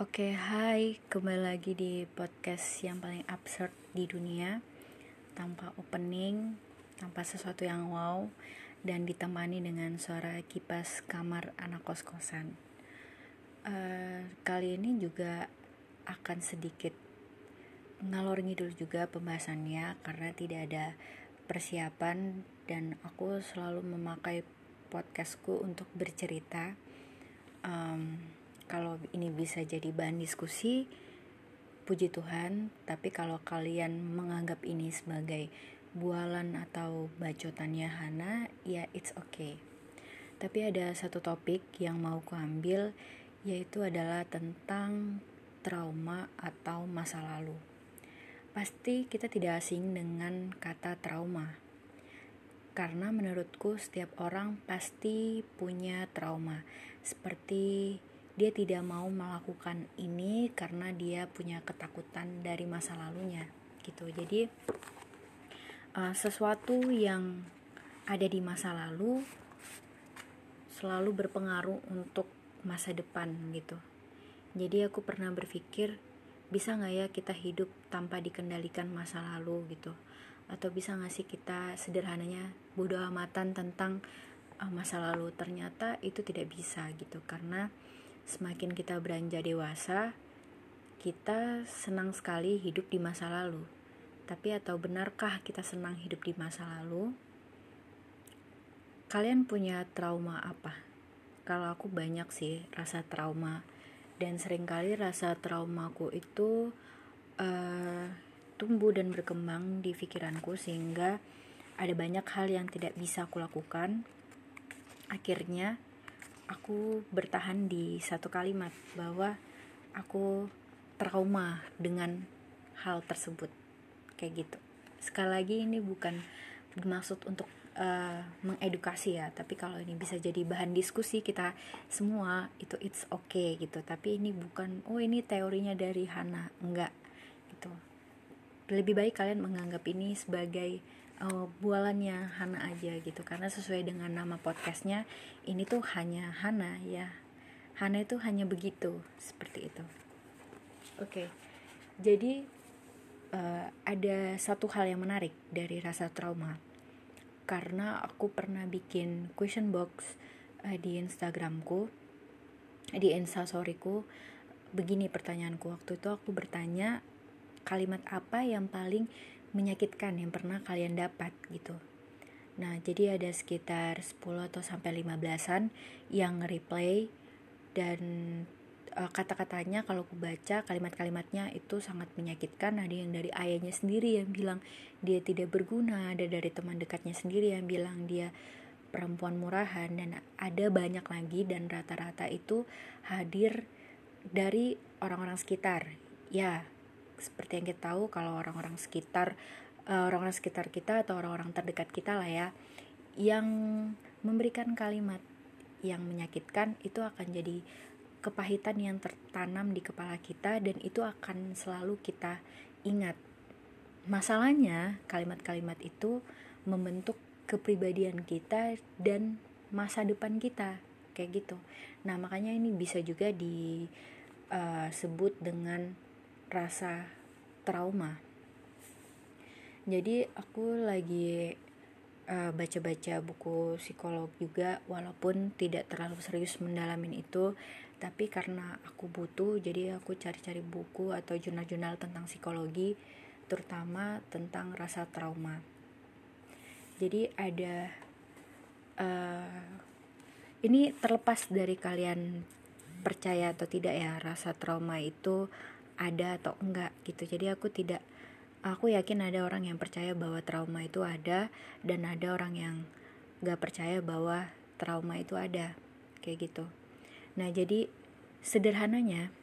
Oke, hai, kembali lagi di podcast yang paling absurd di dunia. Tanpa opening, tanpa sesuatu yang wow Dan ditemani dengan suara kipas kamar anak kos-kosan. Uh, Kali ini juga akan sedikit ngalor ngidul juga pembahasannya Karena tidak ada persiapan dan aku selalu memakai podcastku untuk bercerita. Um, kalau ini bisa jadi bahan diskusi puji Tuhan. Tapi kalau kalian menganggap ini sebagai bualan atau bacotannya Hana ya it's okay. Tapi ada satu topik yang mau kuambil yaitu adalah tentang trauma atau masa lalu. Pasti kita tidak asing dengan kata trauma. Karena menurutku setiap orang pasti punya trauma. Seperti dia tidak mau melakukan ini karena dia punya ketakutan dari masa lalunya gitu. Jadi uh, sesuatu yang ada di masa lalu selalu berpengaruh untuk masa depan gitu. Jadi aku pernah berpikir bisa nggak ya kita hidup tanpa dikendalikan masa lalu? Gitu. Atau bisa nggak sih kita sederhananya bodoh amatan tentang uh, masa lalu? Ternyata itu tidak bisa gitu. Karena semakin kita beranjak dewasa, kita senang sekali hidup di masa lalu. Tapi atau benarkah kita senang hidup di masa lalu? Kalian punya trauma apa? Kalau aku banyak sih rasa trauma dan sering kali rasa traumaku itu uh, tumbuh dan berkembang di pikiranku sehingga ada banyak hal yang tidak bisa aku lakukan. Akhirnya aku bertahan di satu kalimat bahwa aku trauma dengan hal tersebut. Kayak gitu. Sekali lagi ini bukan bermaksud untuk uh, mengedukasi ya tapi kalau ini bisa jadi bahan diskusi kita semua itu it's okay gitu. Tapi ini bukan oh ini teorinya dari Hana. Enggak gitu. Lebih baik kalian menganggap ini sebagai uh, bualannya Hana aja gitu. Karena sesuai dengan nama podcastnya ini tuh hanya Hana ya. Hana itu hanya begitu seperti itu. Oke. Okay. jadi uh, ada satu hal yang menarik dari rasa trauma. Karena aku pernah bikin question box uh, di Instagramku di instastoryku begini pertanyaanku waktu itu aku bertanya kalimat apa yang paling menyakitkan yang pernah kalian dapat gitu. Nah, jadi ada sekitar 10 atau sampai 15-an yang replay dan uh, kata-katanya kalau aku baca kalimat-kalimatnya itu sangat menyakitkan. Ada yang dari ayahnya sendiri yang bilang dia tidak berguna, ada dari teman dekatnya sendiri yang bilang dia perempuan murahan dan ada banyak lagi dan rata-rata itu hadir dari orang-orang sekitar. Ya, seperti yang kita tahu kalau orang-orang sekitar uh, orang-orang sekitar kita atau orang-orang terdekat kita lah ya yang memberikan kalimat yang menyakitkan itu akan jadi kepahitan yang tertanam di kepala kita dan itu akan selalu kita ingat. Masalahnya, kalimat-kalimat itu membentuk kepribadian kita dan masa depan kita kayak gitu. Nah, makanya ini bisa juga disebut uh, dengan rasa trauma. Jadi aku lagi uh, baca-baca buku psikolog juga walaupun tidak terlalu serius mendalamin itu tapi karena aku butuh jadi aku cari-cari buku atau jurnal-jurnal tentang psikologi terutama tentang rasa trauma. Jadi ada uh, ini terlepas dari kalian percaya atau tidak ya rasa trauma itu ada atau enggak gitu. Jadi aku tidak aku yakin ada orang yang percaya bahwa trauma itu ada dan ada orang yang gak percaya bahwa trauma itu ada kayak gitu. Nah jadi sederhananya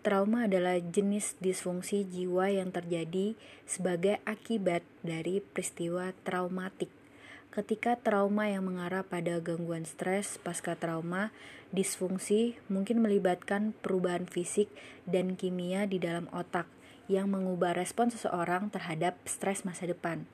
trauma adalah jenis disfungsi jiwa yang terjadi sebagai akibat dari peristiwa traumatik Ketika trauma yang mengarah pada gangguan stres pasca trauma, disfungsi mungkin melibatkan perubahan fisik dan kimia di dalam otak yang mengubah respon seseorang terhadap stres masa depan.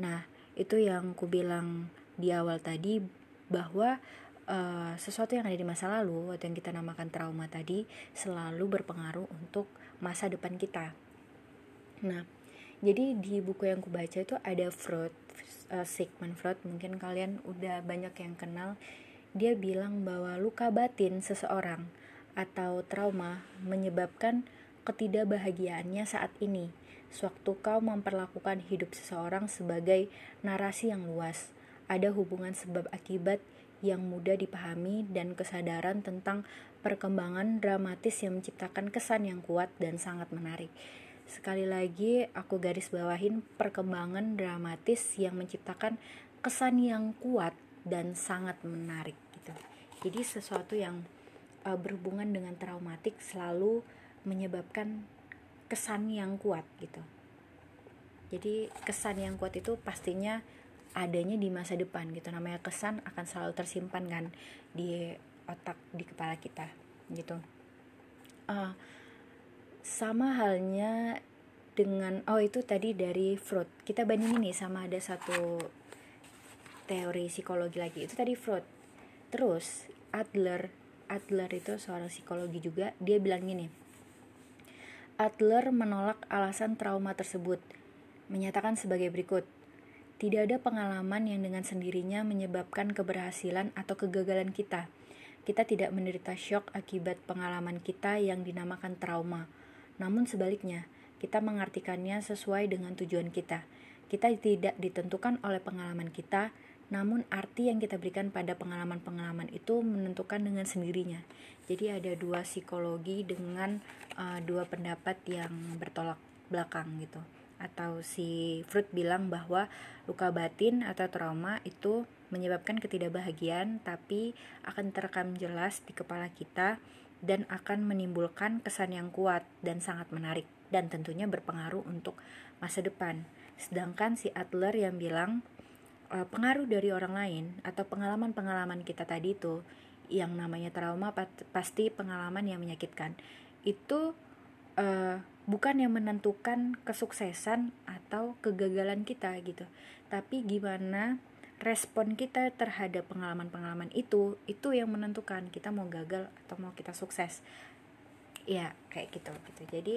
Nah, itu yang ku bilang di awal tadi bahwa uh, sesuatu yang ada di masa lalu atau yang kita namakan trauma tadi selalu berpengaruh untuk masa depan kita. Nah, jadi di buku yang kubaca itu ada Freud, uh, Sigmund Freud, mungkin kalian udah banyak yang kenal. Dia bilang bahwa luka batin seseorang atau trauma menyebabkan ketidakbahagiaannya saat ini. Sewaktu kau memperlakukan hidup seseorang sebagai narasi yang luas, ada hubungan sebab akibat yang mudah dipahami dan kesadaran tentang perkembangan dramatis yang menciptakan kesan yang kuat dan sangat menarik. Sekali lagi aku garis bawahin perkembangan dramatis yang menciptakan kesan yang kuat dan sangat menarik gitu. Jadi sesuatu yang uh, berhubungan dengan traumatik selalu menyebabkan kesan yang kuat gitu. Jadi kesan yang kuat itu pastinya adanya di masa depan gitu namanya kesan akan selalu tersimpan kan di otak di kepala kita gitu uh, sama halnya dengan oh itu tadi dari Freud kita bandingin nih sama ada satu teori psikologi lagi itu tadi Freud terus Adler Adler itu seorang psikologi juga dia bilang gini Adler menolak alasan trauma tersebut menyatakan sebagai berikut tidak ada pengalaman yang dengan sendirinya menyebabkan keberhasilan atau kegagalan kita. Kita tidak menderita shock akibat pengalaman kita yang dinamakan trauma. Namun sebaliknya, kita mengartikannya sesuai dengan tujuan kita. Kita tidak ditentukan oleh pengalaman kita, namun arti yang kita berikan pada pengalaman-pengalaman itu menentukan dengan sendirinya. Jadi ada dua psikologi dengan uh, dua pendapat yang bertolak belakang gitu atau si Freud bilang bahwa luka batin atau trauma itu menyebabkan ketidakbahagiaan tapi akan terekam jelas di kepala kita dan akan menimbulkan kesan yang kuat dan sangat menarik dan tentunya berpengaruh untuk masa depan. Sedangkan si Adler yang bilang e, pengaruh dari orang lain atau pengalaman-pengalaman kita tadi itu yang namanya trauma pasti pengalaman yang menyakitkan. Itu uh, bukan yang menentukan kesuksesan atau kegagalan kita gitu tapi gimana respon kita terhadap pengalaman-pengalaman itu itu yang menentukan kita mau gagal atau mau kita sukses. Ya kayak gitu gitu. Jadi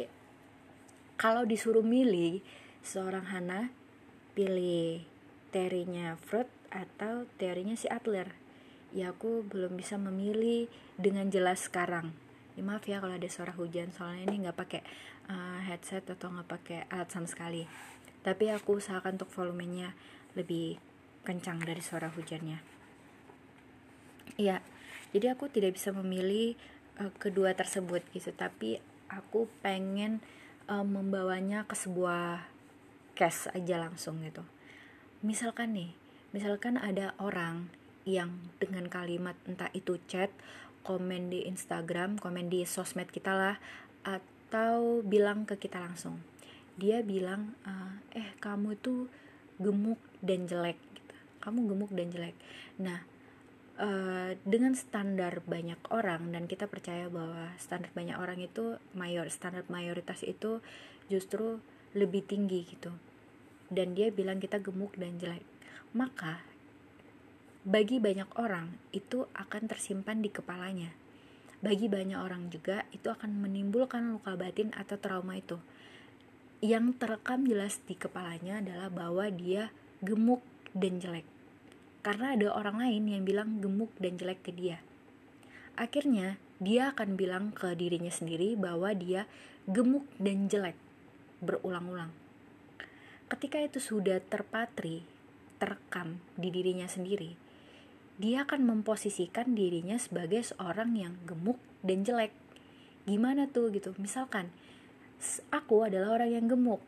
kalau disuruh milih seorang Hana pilih teorinya Freud atau teorinya si Adler ya aku belum bisa memilih dengan jelas sekarang. Ya, maaf ya kalau ada suara hujan soalnya ini nggak pakai uh, headset atau nggak pakai alat sama sekali. Tapi aku usahakan untuk volumenya lebih kencang dari suara hujannya ya jadi aku tidak bisa memilih uh, kedua tersebut gitu tapi aku pengen uh, membawanya ke sebuah case aja langsung gitu misalkan nih misalkan ada orang yang dengan kalimat entah itu chat komen di Instagram, komen di sosmed kita lah, atau bilang ke kita langsung. Dia bilang, eh, eh kamu tuh gemuk dan jelek. Kamu gemuk dan jelek. Nah, uh, dengan standar banyak orang dan kita percaya bahwa standar banyak orang itu mayor, standar mayoritas itu justru lebih tinggi gitu. Dan dia bilang kita gemuk dan jelek. Maka bagi banyak orang itu akan tersimpan di kepalanya. Bagi banyak orang juga itu akan menimbulkan luka batin atau trauma itu. Yang terekam jelas di kepalanya adalah bahwa dia gemuk dan jelek. Karena ada orang lain yang bilang gemuk dan jelek ke dia. Akhirnya, dia akan bilang ke dirinya sendiri bahwa dia gemuk dan jelek berulang-ulang. Ketika itu sudah terpatri, terekam di dirinya sendiri, dia akan memposisikan dirinya sebagai seorang yang gemuk dan jelek. Gimana tuh gitu? Misalkan aku adalah orang yang gemuk,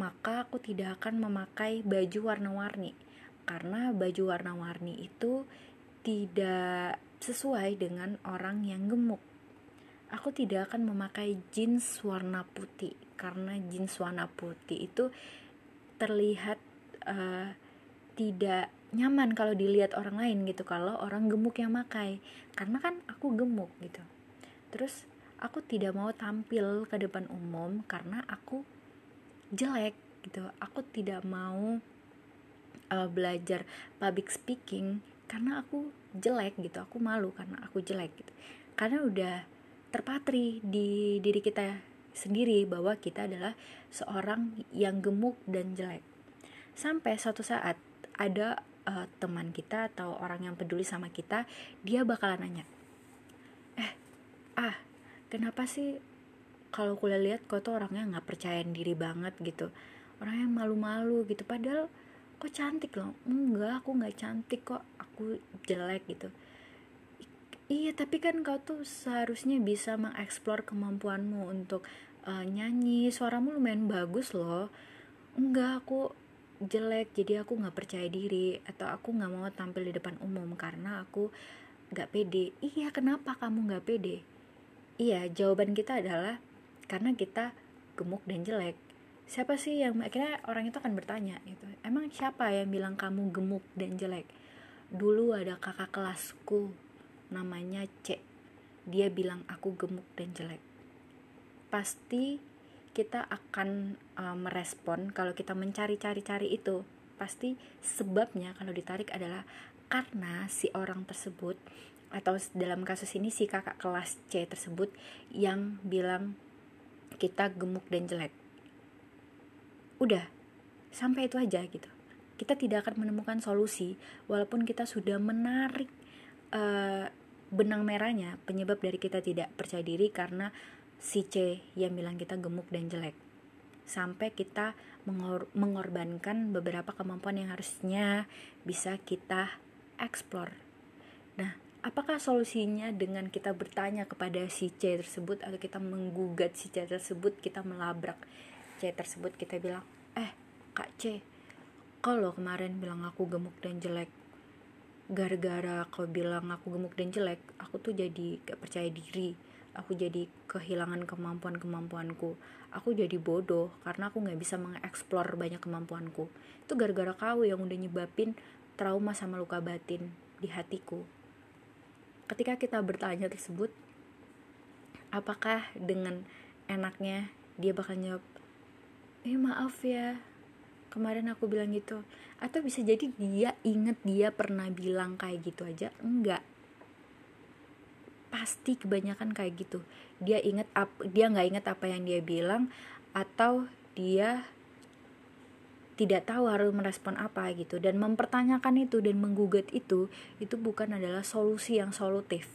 maka aku tidak akan memakai baju warna-warni karena baju warna-warni itu tidak sesuai dengan orang yang gemuk. Aku tidak akan memakai jeans warna putih karena jeans warna putih itu terlihat uh, tidak nyaman kalau dilihat orang lain gitu kalau orang gemuk yang makai. Karena kan aku gemuk gitu. Terus aku tidak mau tampil ke depan umum karena aku jelek gitu. Aku tidak mau uh, belajar public speaking karena aku jelek gitu aku malu karena aku jelek gitu. Karena udah terpatri di diri kita sendiri bahwa kita adalah seorang yang gemuk dan jelek. Sampai suatu saat ada uh, teman kita atau orang yang peduli sama kita dia bakalan nanya eh ah kenapa sih kalau kuliah lihat kau tuh orangnya nggak percaya diri banget gitu? Orangnya malu-malu gitu. Padahal kok cantik loh? Enggak aku nggak cantik kok. Aku jelek gitu. Iya tapi kan kau tuh seharusnya bisa mengeksplor kemampuanmu untuk uh, nyanyi. Suaramu lumayan bagus loh. Enggak aku jelek jadi aku nggak percaya diri atau aku nggak mau tampil di depan umum karena aku nggak pede. Iya kenapa kamu nggak pede? Iya jawaban kita adalah karena kita gemuk dan jelek siapa sih yang akhirnya orang itu akan bertanya gitu emang siapa yang bilang kamu gemuk dan jelek? Dulu ada kakak kelasku namanya C. Dia bilang aku gemuk dan jelek. Pasti kita akan uh, merespon kalau kita mencari-cari-cari itu. Pasti sebabnya kalau ditarik adalah karena si orang tersebut atau dalam kasus ini si kakak kelas C tersebut yang bilang kita gemuk dan jelek udah sampai itu aja gitu. Kita tidak akan menemukan solusi walaupun kita sudah menarik uh, benang merahnya penyebab dari kita tidak percaya diri karena si C yang bilang kita gemuk dan jelek. Sampai kita mengor mengorbankan beberapa kemampuan yang harusnya bisa kita explore. Nah, apakah solusinya dengan kita bertanya kepada si C tersebut atau kita menggugat si C tersebut, kita melabrak Tersebut, kita bilang, "Eh, Kak C, kalau kemarin bilang aku gemuk dan jelek, gara-gara kau bilang aku gemuk dan jelek, aku tuh jadi gak percaya diri." aku jadi kehilangan kemampuan-kemampuanku. Aku jadi bodoh karena aku nggak bisa mengeksplor banyak kemampuanku. Itu gara-gara kau yang udah nyebabin trauma sama luka batin di hatiku. Ketika kita bertanya tersebut apakah dengan enaknya dia bakal jawab eh maaf ya kemarin aku bilang gitu. Atau bisa jadi dia inget dia pernah bilang kayak gitu aja? Enggak. Pasti kebanyakan kayak gitu. Dia inget ap dia nggak inget apa yang dia bilang atau dia tidak tahu harus merespon apa gitu. Dan mempertanyakan itu dan menggugat itu itu bukan adalah solusi yang solutif.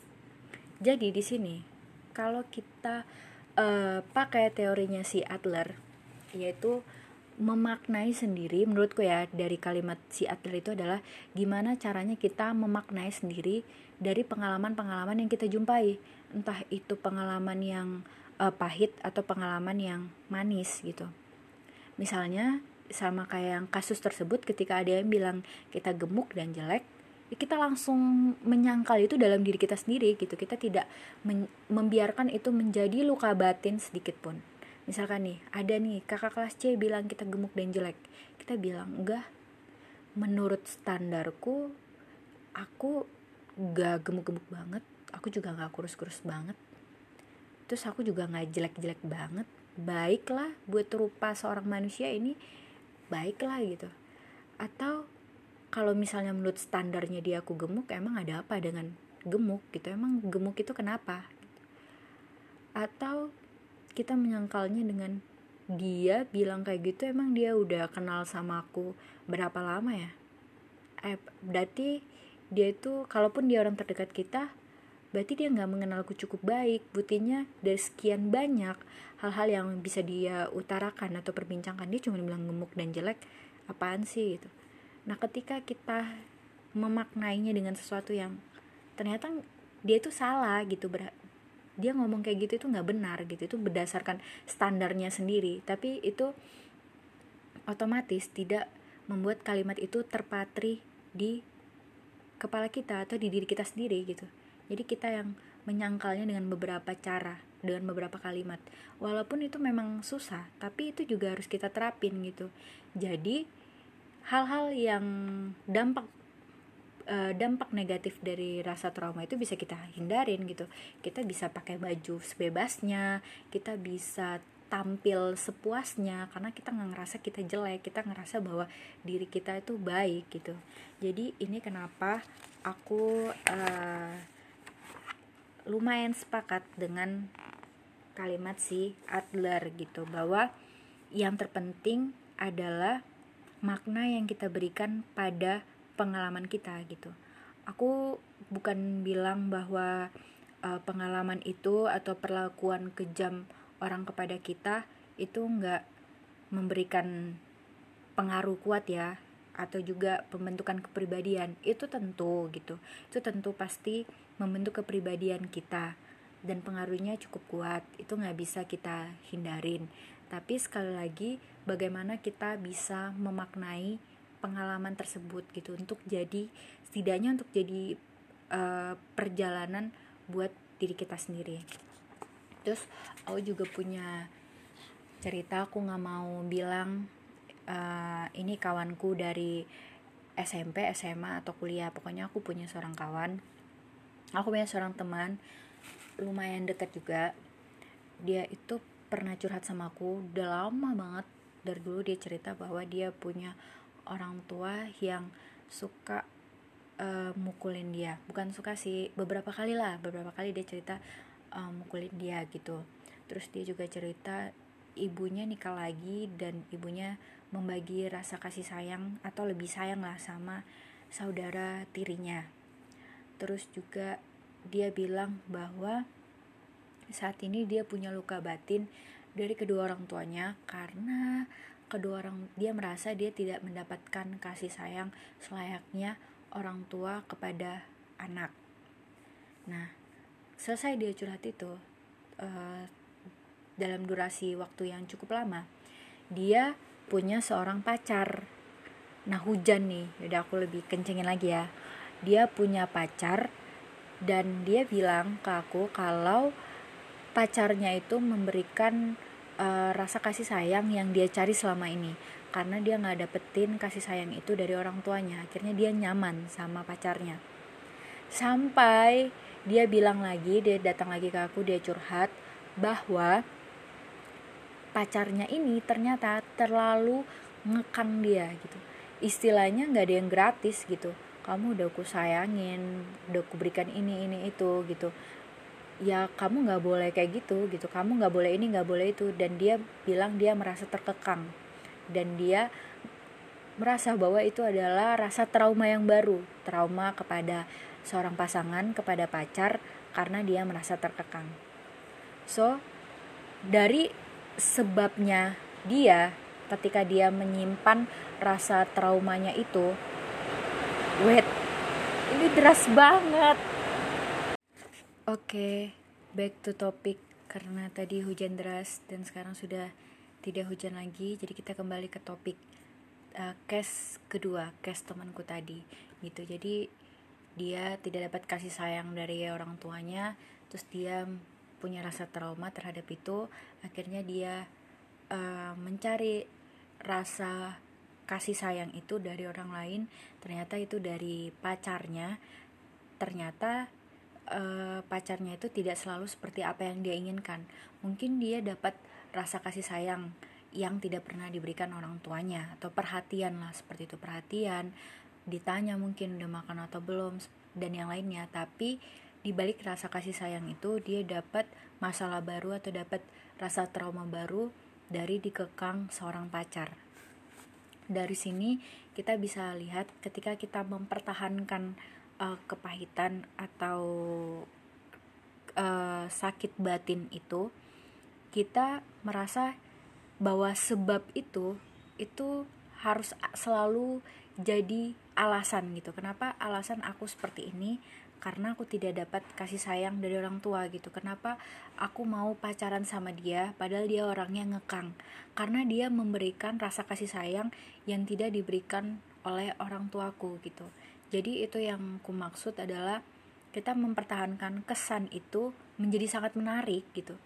Jadi di sini kalau kita uh, pakai teorinya si Adler yaitu memaknai sendiri menurutku ya dari kalimat si Adler itu adalah gimana caranya kita memaknai sendiri dari pengalaman-pengalaman yang kita jumpai. Entah itu pengalaman yang uh, pahit atau pengalaman yang manis gitu. Misalnya sama kayak yang kasus tersebut ketika ada yang bilang kita gemuk dan jelek ya kita langsung menyangkal itu dalam diri kita sendiri gitu. Kita tidak membiarkan itu menjadi luka batin sedikit pun misalkan nih ada nih kakak kelas C bilang kita gemuk dan jelek. Kita bilang enggak. Menurut standarku aku gak gemuk-gemuk banget. Aku juga gak kurus-kurus banget. Terus aku juga gak jelek-jelek banget. Baiklah buat rupa seorang manusia ini baiklah gitu. Atau kalau misalnya menurut standarnya dia aku gemuk emang ada apa dengan gemuk gitu? Emang gemuk itu kenapa? Atau kita menyangkalnya dengan dia bilang kayak gitu emang dia udah kenal sama aku berapa lama ya? Eh berarti dia itu kalaupun dia orang terdekat kita berarti dia nggak mengenalku cukup baik. Buktinya dari sekian banyak hal-hal yang bisa dia utarakan atau perbincangkan dia cuma bilang gemuk dan jelek apaan sih gitu. Nah ketika kita memaknainya dengan sesuatu yang ternyata dia itu salah gitu dia ngomong kayak gitu itu nggak benar gitu itu berdasarkan standarnya sendiri. Tapi itu otomatis tidak membuat kalimat itu terpatri di kepala kita atau di diri kita sendiri gitu. Jadi kita yang menyangkalnya dengan beberapa cara dengan beberapa kalimat. Walaupun itu memang susah tapi itu juga harus kita terapin gitu. Jadi hal-hal yang dampak uh, dampak negatif dari rasa trauma itu bisa kita hindarin gitu. Kita bisa pakai baju sebebasnya kita bisa tampil sepuasnya karena kita nggak ngerasa kita jelek kita ngerasa bahwa diri kita itu baik gitu. Jadi ini kenapa aku uh, lumayan sepakat dengan kalimat si Adler gitu bahwa yang terpenting adalah makna yang kita berikan pada pengalaman kita gitu. Aku bukan bilang bahwa uh, pengalaman itu atau perlakuan kejam orang kepada kita itu nggak memberikan pengaruh kuat ya atau juga pembentukan kepribadian. Itu tentu gitu. Itu tentu pasti membentuk kepribadian kita dan pengaruhnya cukup kuat. Itu nggak bisa kita hindarin. Tapi sekali lagi bagaimana kita bisa memaknai pengalaman tersebut gitu untuk jadi setidaknya untuk jadi uh, perjalanan buat diri kita sendiri. Terus aku juga punya cerita aku nggak mau bilang uh, ini kawanku dari SMP SMA atau kuliah. Pokoknya aku punya seorang kawan. Aku punya seorang teman lumayan dekat juga. Dia itu pernah curhat sama aku udah lama banget. Dari dulu dia cerita bahwa dia punya orang tua yang suka uh, mukulin dia. Bukan suka sih beberapa kali lah beberapa kali dia cerita um, mukulin dia gitu. Terus dia juga cerita ibunya nikah lagi dan ibunya membagi rasa kasih sayang atau lebih sayang lah sama saudara tirinya. Terus juga dia bilang bahwa saat ini dia punya luka batin dari kedua orang tuanya karena kedua orang dia merasa dia tidak mendapatkan kasih sayang selayaknya orang tua kepada anak. Nah, selesai dia curhat itu uh, dalam durasi waktu yang cukup lama dia punya seorang pacar nah hujan nih udah aku lebih kencengin lagi ya dia punya pacar dan dia bilang ke aku kalau pacarnya itu memberikan uh, rasa kasih sayang yang dia cari selama ini. Karena dia nggak dapetin kasih sayang itu dari orang tuanya. Akhirnya dia nyaman sama pacarnya. Sampai dia bilang lagi dia datang lagi ke aku dia curhat bahwa pacarnya ini ternyata terlalu ngekang dia gitu. Istilahnya nggak ada yang gratis gitu. Kamu udah aku sayangin udah aku berikan ini ini itu gitu ya kamu nggak boleh kayak gitu gitu kamu nggak boleh ini nggak boleh itu dan dia bilang dia merasa terkekang dan dia merasa bahwa itu adalah rasa trauma yang baru trauma kepada seorang pasangan kepada pacar karena dia merasa terkekang. So, dari sebabnya dia ketika dia menyimpan rasa traumanya itu, wait, ini deras banget. Oke, okay, back to topic. Karena tadi hujan deras dan sekarang sudah tidak hujan lagi, jadi kita kembali ke topik uh, case kedua, case temanku tadi gitu. Jadi dia tidak dapat kasih sayang dari orang tuanya terus dia punya rasa trauma terhadap itu. Akhirnya dia uh, mencari rasa kasih sayang itu dari orang lain. Ternyata itu dari pacarnya. Ternyata uh, pacarnya itu tidak selalu seperti apa yang dia inginkan. Mungkin dia dapat rasa kasih sayang yang tidak pernah diberikan orang tuanya atau perhatian lah seperti itu. Perhatian ditanya mungkin udah makan atau belum dan yang lainnya. Tapi di balik rasa kasih sayang itu dia dapat masalah baru atau dapat rasa trauma baru dari dikekang seorang pacar. Dari sini kita bisa lihat ketika kita mempertahankan uh, kepahitan atau uh, sakit batin itu kita merasa bahwa sebab itu itu harus selalu jadi alasan gitu. Kenapa alasan aku seperti ini? Karena aku tidak dapat kasih sayang dari orang tua gitu. Kenapa aku mau pacaran sama dia padahal dia orangnya ngekang? Karena dia memberikan rasa kasih sayang yang tidak diberikan oleh orang tuaku gitu jadi itu yang aku maksud adalah kita mempertahankan kesan itu menjadi sangat menarik gitu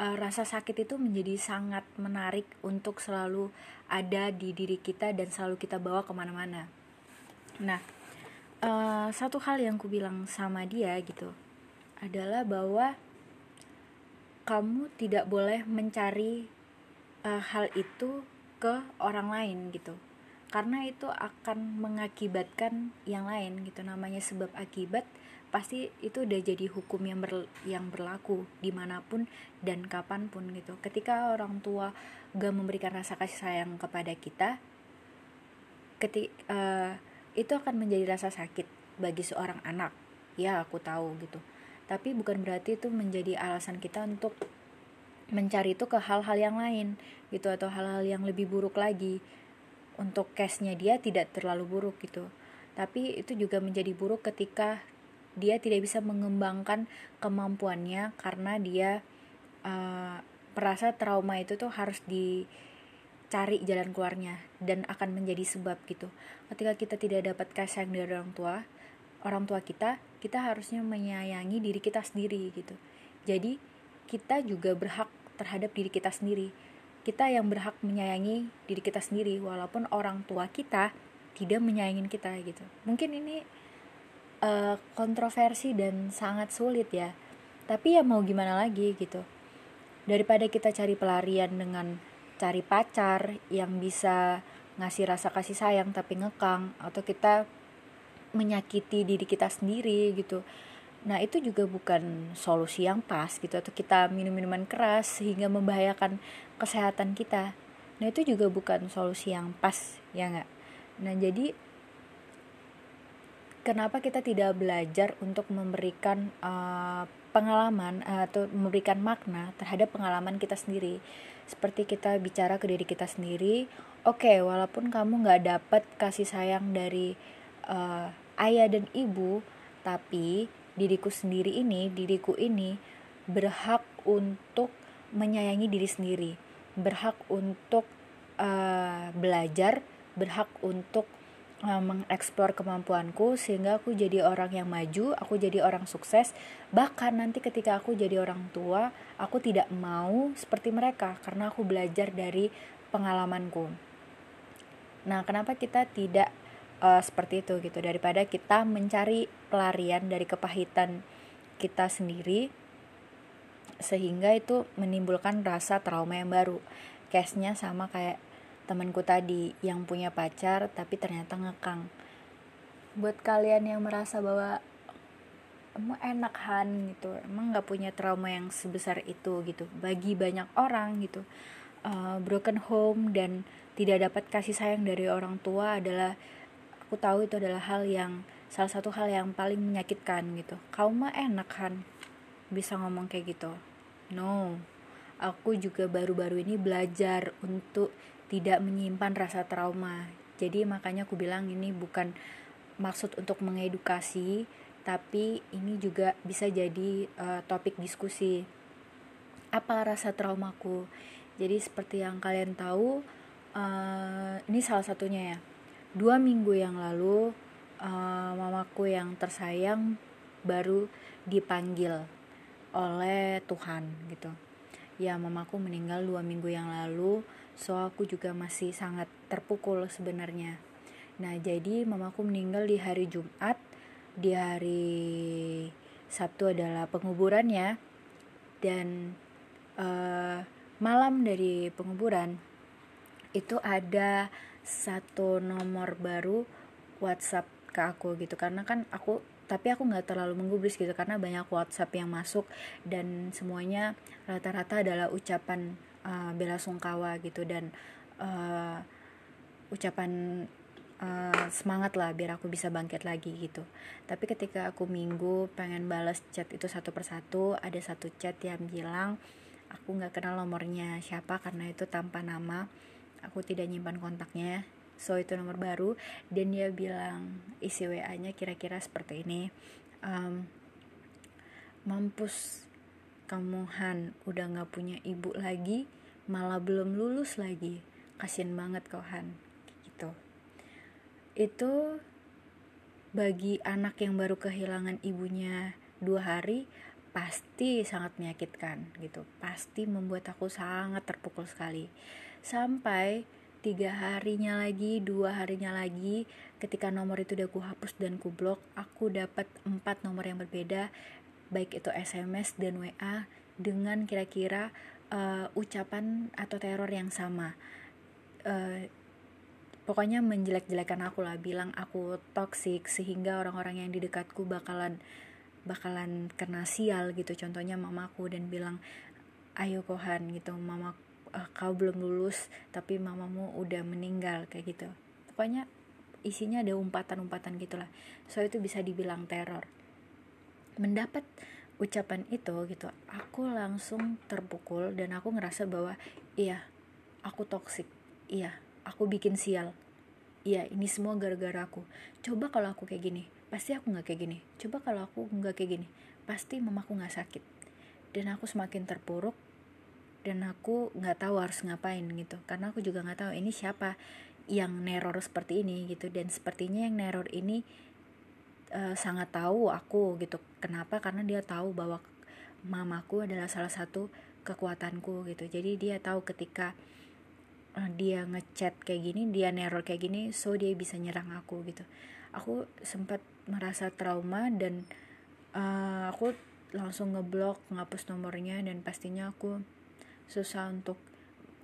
uh, rasa sakit itu menjadi sangat menarik untuk selalu ada di diri kita dan selalu kita bawa ke mana-mana. Nah, uh, satu hal yang ku bilang sama dia gitu adalah bahwa kamu tidak boleh mencari uh, hal itu ke orang lain gitu karena itu akan mengakibatkan yang lain gitu. Namanya sebab akibat pasti itu udah jadi hukum yang ber, yang berlaku di mana pun dan kapan pun gitu. Ketika orang tua gak memberikan rasa kasih sayang kepada kita ketik uh, itu akan menjadi rasa sakit bagi seorang anak. Ya aku tahu gitu. Tapi bukan berarti itu menjadi alasan kita untuk mencari itu ke hal-hal yang lain gitu atau hal-hal yang lebih buruk lagi untuk case-nya dia tidak terlalu buruk gitu. Tapi itu juga menjadi buruk ketika dia tidak bisa mengembangkan kemampuannya karena dia uh, merasa trauma itu tuh harus dicari jalan keluarnya dan akan menjadi sebab gitu. Ketika kita tidak dapat kasih sayang dari orang tua orang tua kita kita harusnya menyayangi diri kita sendiri gitu. Jadi kita juga berhak terhadap diri kita sendiri kita yang berhak menyayangi diri kita sendiri walaupun orang tua kita tidak menyayangin kita gitu. Mungkin ini uh, kontroversi dan sangat sulit ya. Tapi ya mau gimana lagi gitu. Daripada kita cari pelarian dengan cari pacar yang bisa ngasih rasa kasih sayang tapi ngekang atau kita menyakiti diri kita sendiri gitu Nah, itu juga bukan solusi yang pas gitu atau kita minum minuman keras sehingga membahayakan kesehatan kita. Nah, itu juga bukan solusi yang pas, ya nggak? Nah, jadi kenapa kita tidak belajar untuk memberikan uh, pengalaman uh, atau memberikan makna terhadap pengalaman kita sendiri? Seperti kita bicara ke diri kita sendiri, oke, okay, walaupun kamu nggak dapat kasih sayang dari uh, ayah dan ibu, tapi diriku sendiri ini, diriku ini berhak untuk menyayangi diri sendiri, berhak untuk uh, belajar, berhak untuk uh, mengeksplor kemampuanku sehingga aku jadi orang yang maju, aku jadi orang sukses. Bahkan nanti ketika aku jadi orang tua, aku tidak mau seperti mereka karena aku belajar dari pengalamanku. Nah, kenapa kita tidak uh, seperti itu gitu. Daripada kita mencari pelarian dari kepahitan kita sendiri sehingga itu menimbulkan rasa trauma yang baru. Case-nya sama kayak temanku tadi yang punya pacar tapi ternyata ngekang. Buat kalian yang merasa bahwa emang enak han gitu. Emang nggak punya trauma yang sebesar itu gitu. Bagi banyak orang gitu. Uh, broken home dan tidak dapat kasih sayang dari orang tua adalah aku tahu itu adalah hal yang salah satu hal yang paling menyakitkan gitu. Kau mah enak kan bisa ngomong kayak gitu? No. Aku juga baru-baru ini belajar untuk tidak menyimpan rasa trauma. Jadi makanya aku bilang ini bukan maksud untuk mengedukasi tapi ini juga bisa jadi uh, topik diskusi. Apa rasa traumaku? Jadi seperti yang kalian tahu uh, ini salah satunya ya dua minggu yang lalu uh, mamaku yang tersayang baru dipanggil oleh Tuhan gitu. Ya mamaku meninggal dua minggu yang lalu so aku juga masih sangat terpukul sebenarnya. Nah jadi mamaku meninggal di hari Jumat. Di hari Sabtu adalah penguburannya. Dan uh, malam dari penguburan itu ada satu nomor baru WhatsApp ke aku gitu. Karena kan aku tapi aku nggak terlalu menggubris gitu karena banyak WhatsApp yang masuk dan semuanya rata-rata adalah ucapan uh, bela sungkawa gitu dan uh, ucapan uh, semangat lah biar aku bisa bangkit lagi gitu. Tapi ketika aku minggu pengen balas chat itu satu persatu ada satu chat yang bilang aku nggak kenal nomornya siapa karena itu tanpa nama aku tidak nyimpan kontaknya so itu nomor baru. Dan dia bilang isi wa nya kira-kira seperti ini. Um, mampus kamu Han. Udah nggak punya ibu lagi malah belum lulus lagi. Kasian banget kau Han. Gitu. Itu bagi anak yang baru kehilangan ibunya dua hari pasti sangat menyakitkan gitu. Pasti membuat aku sangat terpukul sekali. Sampai tiga harinya lagi dua harinya lagi ketika nomor itu udah ku hapus dan ku blok aku dapat empat nomor yang berbeda baik itu SMS dan WA dengan kira-kira uh, ucapan atau teror yang sama. Uh, pokoknya menjelek-jelekan aku lah bilang aku toxic sehingga orang-orang yang di dekatku bakalan bakalan kena sial gitu. Contohnya mamaku dan bilang ayo kohan gitu. Mama uh, kau belum lulus tapi mamamu udah meninggal kayak gitu. Pokoknya isinya ada umpatan-umpatan gitulah. So itu bisa dibilang teror. Mendapat ucapan itu gitu aku langsung terpukul dan aku ngerasa bahwa iya aku toksik iya aku bikin sial. Iya ini semua gara-gara aku. Coba kalau aku kayak gini pasti aku nggak kayak gini. Coba kalau aku nggak kayak gini pasti mamaku nggak sakit. Dan aku semakin terpuruk dan aku nggak tahu harus ngapain gitu. Karena aku juga nggak tahu ini siapa yang neror seperti ini gitu. Dan sepertinya yang neror ini uh, sangat tahu aku gitu. Kenapa? Karena dia tahu bahwa mamaku adalah salah satu kekuatanku gitu. Jadi dia tahu ketika uh, dia ngechat kayak gini dia neror kayak gini so dia bisa nyerang aku gitu. Aku sempat merasa trauma dan uh, aku langsung ngeblok ngapus nomornya dan pastinya aku susah untuk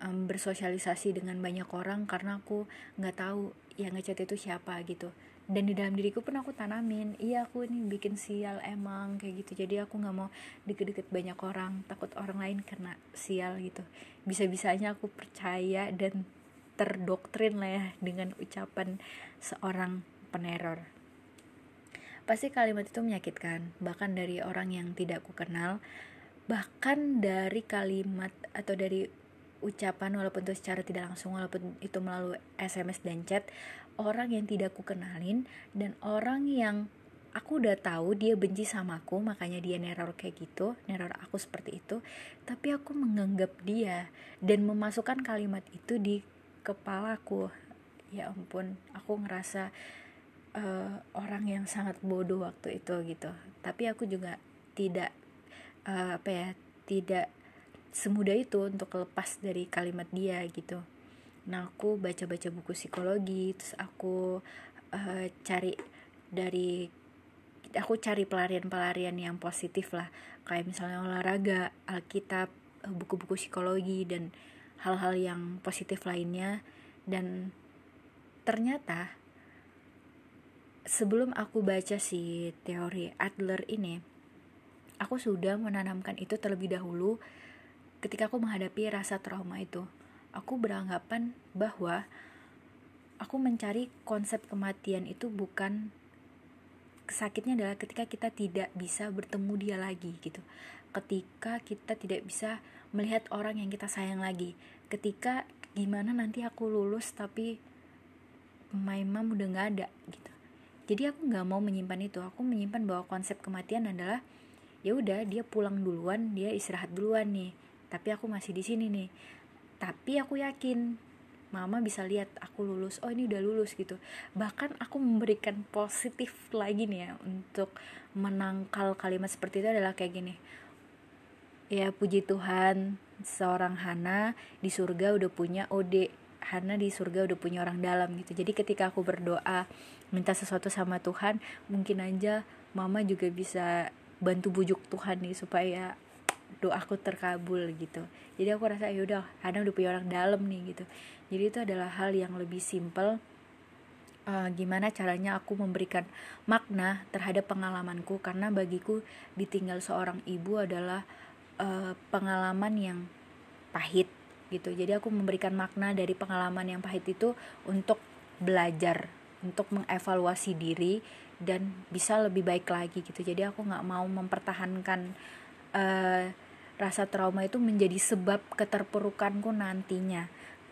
um, bersosialisasi dengan banyak orang karena aku nggak tahu yang ngechat itu siapa gitu. Dan di dalam diriku pun aku tanamin iya aku ini bikin sial emang kayak gitu. Jadi aku nggak mau deket-deket banyak orang takut orang lain kena sial gitu. Bisa-bisanya aku percaya dan terdoktrin lah ya dengan ucapan seorang peneror pasti kalimat itu menyakitkan bahkan dari orang yang tidak ku kenal bahkan dari kalimat atau dari ucapan walaupun itu secara tidak langsung walaupun itu melalui SMS dan chat orang yang tidak ku kenalin dan orang yang aku udah tahu dia benci sama aku makanya dia neror kayak gitu neror aku seperti itu tapi aku menganggap dia dan memasukkan kalimat itu di kepalaku ya ampun aku ngerasa uh, orang yang sangat bodoh waktu itu gitu. Tapi aku juga tidak uh, apa ya tidak semudah itu untuk lepas dari kalimat dia gitu. Nah aku baca-baca buku psikologi terus aku uh, cari dari aku cari pelarian-pelarian yang positif lah. Kayak misalnya olahraga alkitab buku-buku psikologi dan hal-hal yang positif lainnya. Dan ternyata sebelum aku baca si teori Adler ini aku sudah menanamkan itu terlebih dahulu ketika aku menghadapi rasa trauma itu. Aku beranggapan bahwa aku mencari konsep kematian itu bukan sakitnya adalah ketika kita tidak bisa bertemu dia lagi gitu. Ketika kita tidak bisa melihat orang yang kita sayang lagi. Ketika gimana nanti aku lulus tapi my mom udah nggak ada gitu jadi aku nggak mau menyimpan itu. Aku menyimpan bahwa konsep kematian adalah ya udah dia pulang duluan dia istirahat duluan nih. Tapi aku masih di sini nih. Tapi aku yakin mama bisa lihat aku lulus. Oh ini udah lulus gitu. Bahkan aku memberikan positif lagi nih ya untuk menangkal kalimat seperti itu adalah kayak gini. Ya puji Tuhan seorang Hana di surga udah punya Ode Hana di surga udah punya orang dalam gitu. Jadi ketika aku berdoa minta sesuatu sama Tuhan mungkin aja mama juga bisa bantu bujuk Tuhan nih supaya doaku terkabul gitu. Jadi aku rasa ya udah Hana udah punya orang dalam nih gitu. Jadi itu adalah hal yang lebih simple uh, gimana caranya aku memberikan makna terhadap pengalamanku? Karena bagiku ditinggal seorang ibu adalah uh, pengalaman yang pahit gitu. Jadi aku memberikan makna dari pengalaman yang pahit itu untuk belajar untuk mengevaluasi diri dan bisa lebih baik lagi gitu. Jadi aku nggak mau mempertahankan uh, rasa trauma itu menjadi sebab keterpurukanku nantinya.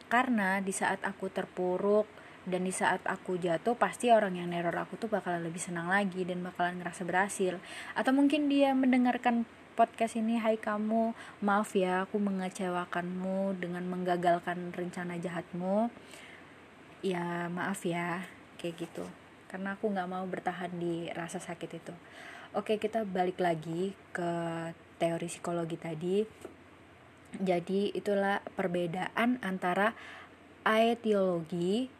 Karena di saat aku terpuruk dan di saat aku jatuh pasti orang yang neror aku tuh bakalan lebih senang lagi dan bakalan ngerasa berhasil. Atau mungkin dia mendengarkan podcast ini hai kamu maaf ya aku mengecewakanmu dengan menggagalkan rencana jahatmu. Ya maaf ya kayak gitu. Karena aku nggak mau bertahan di rasa sakit itu. Oke kita balik lagi ke teori psikologi tadi. Jadi itulah perbedaan antara etiologi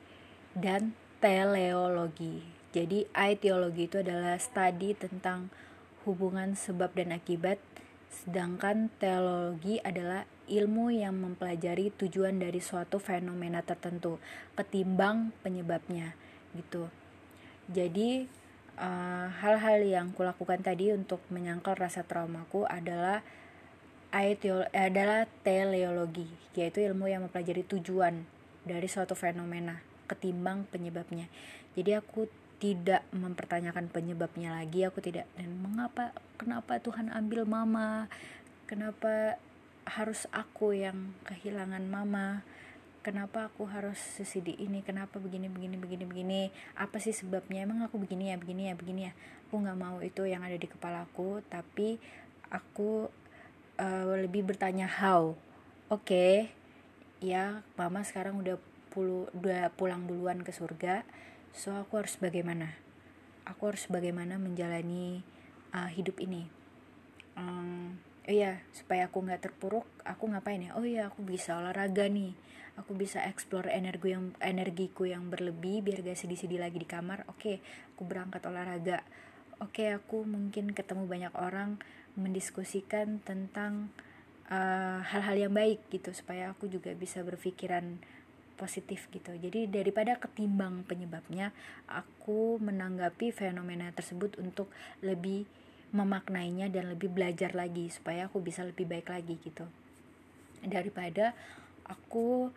dan teleologi. Jadi etiologi itu adalah studi tentang hubungan sebab dan akibat Sedangkan teologi adalah ilmu yang mempelajari tujuan dari suatu fenomena tertentu ketimbang penyebabnya gitu. Jadi eh, hal-hal uh, yang kulakukan tadi untuk menyangkal rasa traumaku adalah adalah teleologi, yaitu ilmu yang mempelajari tujuan dari suatu fenomena ketimbang penyebabnya. Jadi aku tidak mempertanyakan penyebabnya lagi, aku tidak dan mengapa kenapa Tuhan ambil mama? Kenapa harus aku yang kehilangan mama kenapa aku harus sesidi ini? Kenapa begini begini begini begini? Apa sih sebabnya? Emang aku begini ya begini ya begini ya? Aku nggak mau itu yang ada di kepalaku tapi aku uh, lebih bertanya how? Oke okay, ya mama sekarang udah puluh udah pulang duluan ke surga. So aku harus bagaimana? Aku harus bagaimana menjalani uh, hidup ini? Um, iya supaya aku nggak terpuruk aku ngapain ya? Oh iya aku bisa olahraga nih aku bisa explore energi yang energiku yang berlebih biar gak sedih-sedih lagi di kamar oke aku berangkat olahraga. Oke aku mungkin ketemu banyak orang mendiskusikan tentang eh, hal-hal uh, yang baik gitu supaya aku juga bisa berpikiran positif gitu. Jadi daripada ketimbang penyebabnya aku menanggapi fenomena tersebut untuk lebih memaknainya dan lebih belajar lagi supaya aku bisa lebih baik lagi gitu. Daripada aku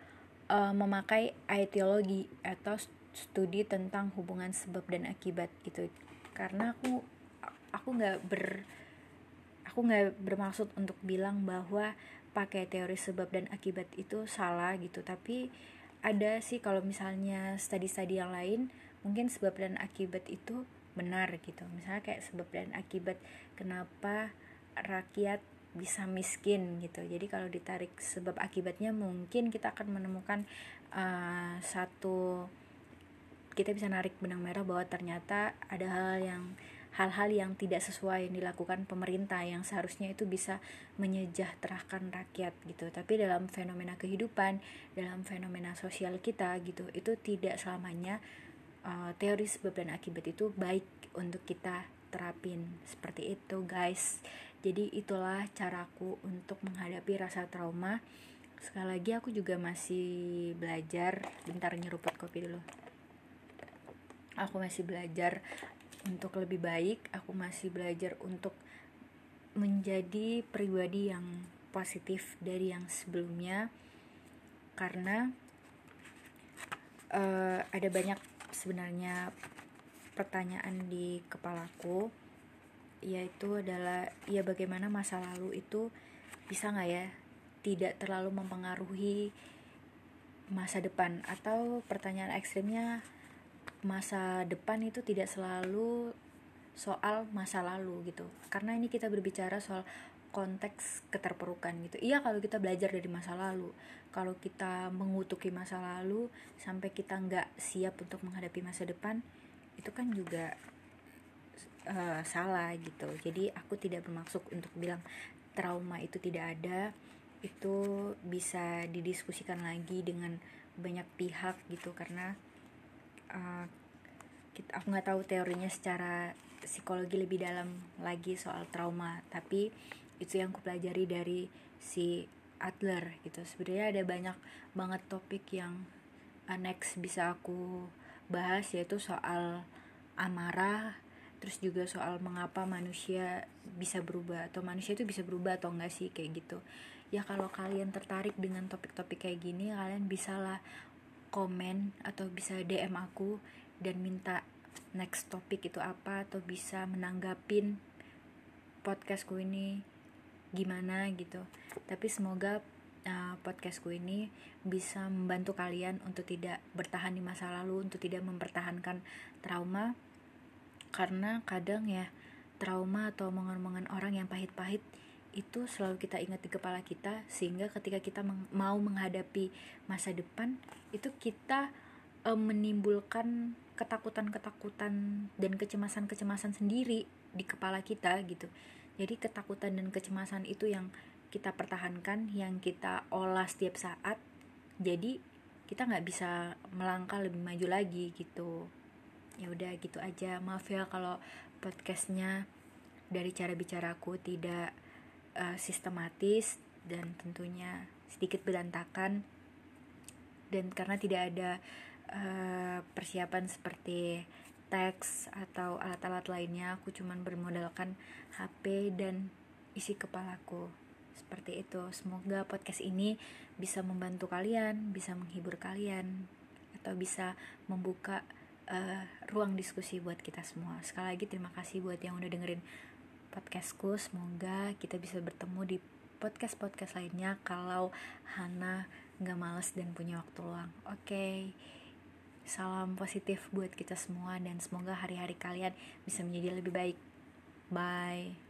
uh, memakai etiologi atau studi tentang hubungan sebab dan akibat gitu. Karena aku aku nggak ber aku nggak bermaksud untuk bilang bahwa pakai teori sebab dan akibat itu salah gitu. Tapi ada sih kalau misalnya studi-studi yang lain mungkin sebab dan akibat itu benar gitu. Misalnya kayak sebab dan akibat kenapa rakyat bisa miskin gitu. Jadi kalau ditarik sebab akibatnya mungkin kita akan menemukan uh, satu kita bisa narik benang merah bahwa ternyata ada hal yang hal-hal yang tidak sesuai yang dilakukan pemerintah yang seharusnya itu bisa menyejahterakan rakyat gitu. Tapi dalam fenomena kehidupan dalam fenomena sosial kita gitu itu tidak selamanya uh, teori sebab dan akibat itu baik untuk kita terapin. Seperti itu guys jadi itulah caraku untuk menghadapi rasa trauma. Sekali lagi aku juga masih belajar. Bentar nyeruput kopi dulu. Aku masih belajar untuk lebih baik. Aku masih belajar untuk menjadi pribadi yang positif dari yang sebelumnya. Karena uh, ada banyak sebenarnya pertanyaan di kepalaku yaitu adalah ya bagaimana masa lalu itu bisa nggak ya tidak terlalu mempengaruhi masa depan? Atau pertanyaan ekstrimnya masa depan itu tidak selalu soal masa lalu gitu. Karena ini kita berbicara soal konteks keterpurukan gitu. Iya kalau kita belajar dari masa lalu. Kalau kita mengutuki masa lalu sampai kita nggak siap untuk menghadapi masa depan itu kan juga uh, salah gitu. Jadi aku tidak bermaksud untuk bilang trauma itu tidak ada. Itu bisa didiskusikan lagi dengan banyak pihak gitu karena uh, kita, aku nggak tahu teorinya secara psikologi lebih dalam lagi soal trauma. Tapi itu yang aku pelajari dari si Adler gitu. Sebenarnya ada banyak banget topik yang uh, next bisa aku bahas yaitu soal amarah terus juga soal mengapa manusia bisa berubah atau manusia itu bisa berubah atau enggak sih kayak gitu. Ya kalau kalian tertarik dengan topik-topik kayak gini kalian bisalah komen atau bisa DM aku dan minta next topik itu apa atau bisa menanggapin podcastku ini gimana gitu. Tapi semoga uh, podcastku ini bisa membantu kalian untuk tidak bertahan di masa lalu untuk tidak mempertahankan trauma karena kadang ya trauma atau omongan-omongan orang yang pahit-pahit itu selalu kita ingat di kepala kita sehingga ketika kita mau menghadapi masa depan itu kita e, menimbulkan ketakutan-ketakutan dan kecemasan-kecemasan sendiri di kepala kita gitu. Jadi ketakutan dan kecemasan itu yang kita pertahankan yang kita olah setiap saat jadi kita nggak bisa melangkah lebih maju lagi gitu ya udah gitu aja. Maaf ya kalau podcastnya dari cara bicaraku tidak uh, sistematis dan tentunya sedikit berantakan. Dan karena tidak ada uh, persiapan seperti teks atau alat-alat lainnya aku cuman bermodalkan HP dan isi kepalaku. Seperti itu. Semoga podcast ini bisa membantu kalian bisa menghibur kalian atau bisa membuka uh, ruang diskusi buat kita semua. Sekali lagi terima kasih buat yang udah dengerin podcastku. Semoga kita bisa bertemu di podcast podcast lainnya kalau Hana nggak males dan punya waktu luang. Oke okay. salam positif buat kita semua dan semoga hari-hari kalian bisa menjadi lebih baik. Bye